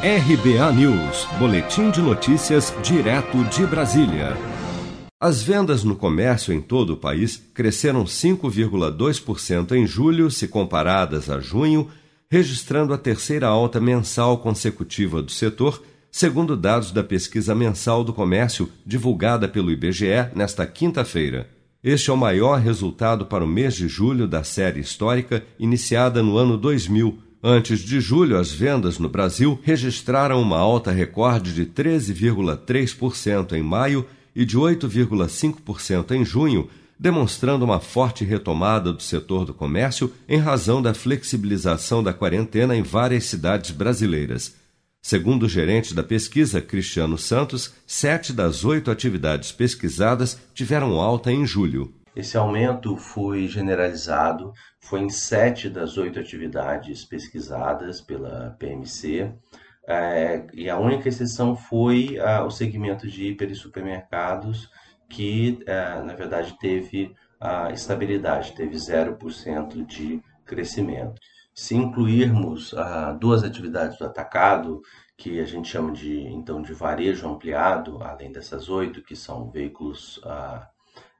RBA News, Boletim de Notícias, direto de Brasília. As vendas no comércio em todo o país cresceram 5,2% em julho, se comparadas a junho, registrando a terceira alta mensal consecutiva do setor, segundo dados da pesquisa mensal do comércio divulgada pelo IBGE nesta quinta-feira. Este é o maior resultado para o mês de julho da série histórica iniciada no ano 2000 Antes de julho, as vendas no Brasil registraram uma alta recorde de 13,3% em maio e de 8,5% em junho, demonstrando uma forte retomada do setor do comércio em razão da flexibilização da quarentena em várias cidades brasileiras. Segundo o gerente da pesquisa, Cristiano Santos, sete das oito atividades pesquisadas tiveram alta em julho. Esse aumento foi generalizado, foi em sete das oito atividades pesquisadas pela PMC, é, e a única exceção foi ah, o segmento de hiper e supermercados, que é, na verdade teve a estabilidade, teve 0% de crescimento. Se incluirmos ah, duas atividades do atacado, que a gente chama de então de varejo ampliado, além dessas oito, que são veículos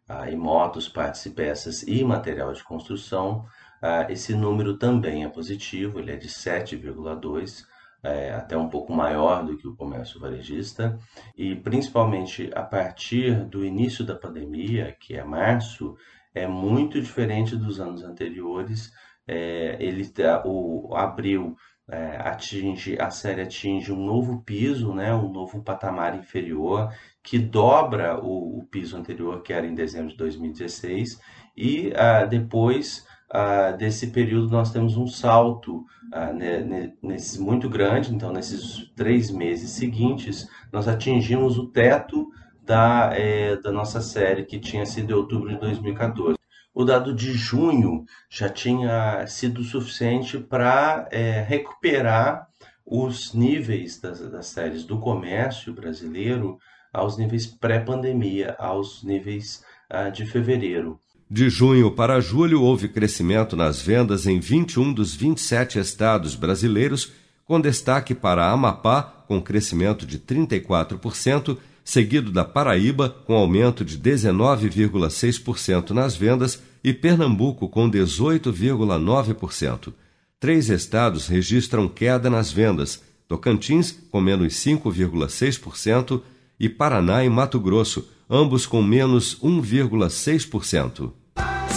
ah, em motos, partes e peças e material de construção, ah, esse número também é positivo, ele é de 7,2, é, até um pouco maior do que o comércio varejista, e principalmente a partir do início da pandemia, que é março, é muito diferente dos anos anteriores. É, ele, o abril é, atinge, a série atinge um novo piso, né, um novo patamar inferior, que dobra o, o piso anterior, que era em dezembro de 2016, e ah, depois ah, desse período nós temos um salto ah, ne, nesse, muito grande, então nesses três meses seguintes nós atingimos o teto da, é, da nossa série, que tinha sido em outubro de 2014 o dado de junho já tinha sido suficiente para é, recuperar os níveis das, das séries do comércio brasileiro aos níveis pré-pandemia, aos níveis ah, de fevereiro. De junho para julho, houve crescimento nas vendas em 21 dos 27 estados brasileiros, com destaque para Amapá, com crescimento de 34%, seguido da Paraíba, com aumento de 19,6% nas vendas, e Pernambuco, com 18,9%. Três estados registram queda nas vendas: Tocantins, com menos 5,6%, e Paraná e Mato Grosso, ambos com menos 1,6%.